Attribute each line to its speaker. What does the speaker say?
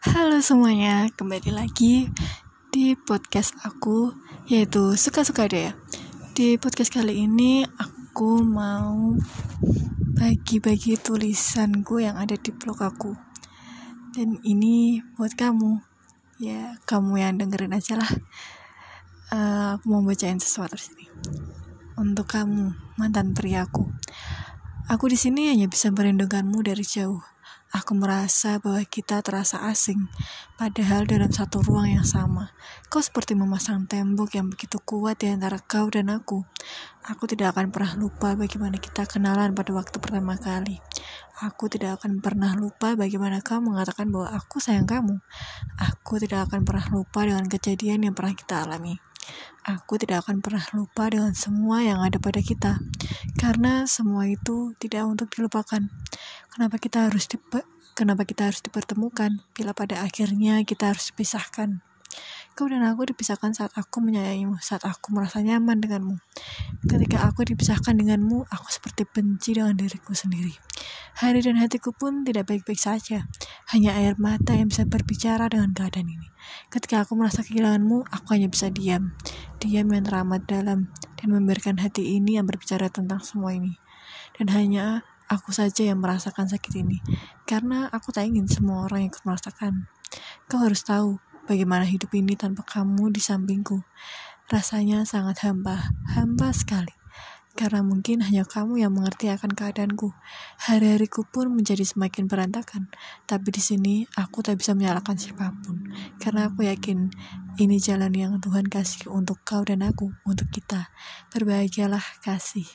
Speaker 1: Halo semuanya, kembali lagi di podcast aku yaitu Suka-Suka Deh. Di podcast kali ini aku mau bagi-bagi tulisanku yang ada di blog aku. Dan ini buat kamu. Ya, kamu yang dengerin aja lah. Uh, aku mau bacain sesuatu di sini. Untuk kamu, mantan priaku. Aku di sini hanya bisa merindukanmu dari jauh Aku merasa bahwa kita terasa asing, padahal dalam satu ruang yang sama. Kau seperti memasang tembok yang begitu kuat di antara kau dan aku. Aku tidak akan pernah lupa bagaimana kita kenalan pada waktu pertama kali. Aku tidak akan pernah lupa bagaimana kau mengatakan bahwa aku sayang kamu. Aku tidak akan pernah lupa dengan kejadian yang pernah kita alami. Aku tidak akan pernah lupa dengan semua yang ada pada kita, karena semua itu tidak untuk dilupakan. Kenapa kita harus kenapa kita harus dipertemukan bila pada akhirnya kita harus dipisahkan? Kau dan aku dipisahkan saat aku menyayangimu, saat aku merasa nyaman denganmu. Ketika aku dipisahkan denganmu, aku seperti benci dengan diriku sendiri. Hari dan hatiku pun tidak baik-baik saja. Hanya air mata yang bisa berbicara dengan keadaan ini. Ketika aku merasa kehilanganmu, aku hanya bisa diam. Diam yang teramat dalam dan membiarkan hati ini yang berbicara tentang semua ini. Dan hanya aku saja yang merasakan sakit ini, karena aku tak ingin semua orang ikut merasakan. Kau harus tahu bagaimana hidup ini tanpa kamu di sampingku. Rasanya sangat hampa, hampa sekali. Karena mungkin hanya kamu yang mengerti akan keadaanku. Hari-hariku pun menjadi semakin berantakan. Tapi di sini aku tak bisa menyalahkan siapa pun. Karena aku yakin ini jalan yang Tuhan kasih untuk kau dan aku, untuk kita. Berbahagialah kasih.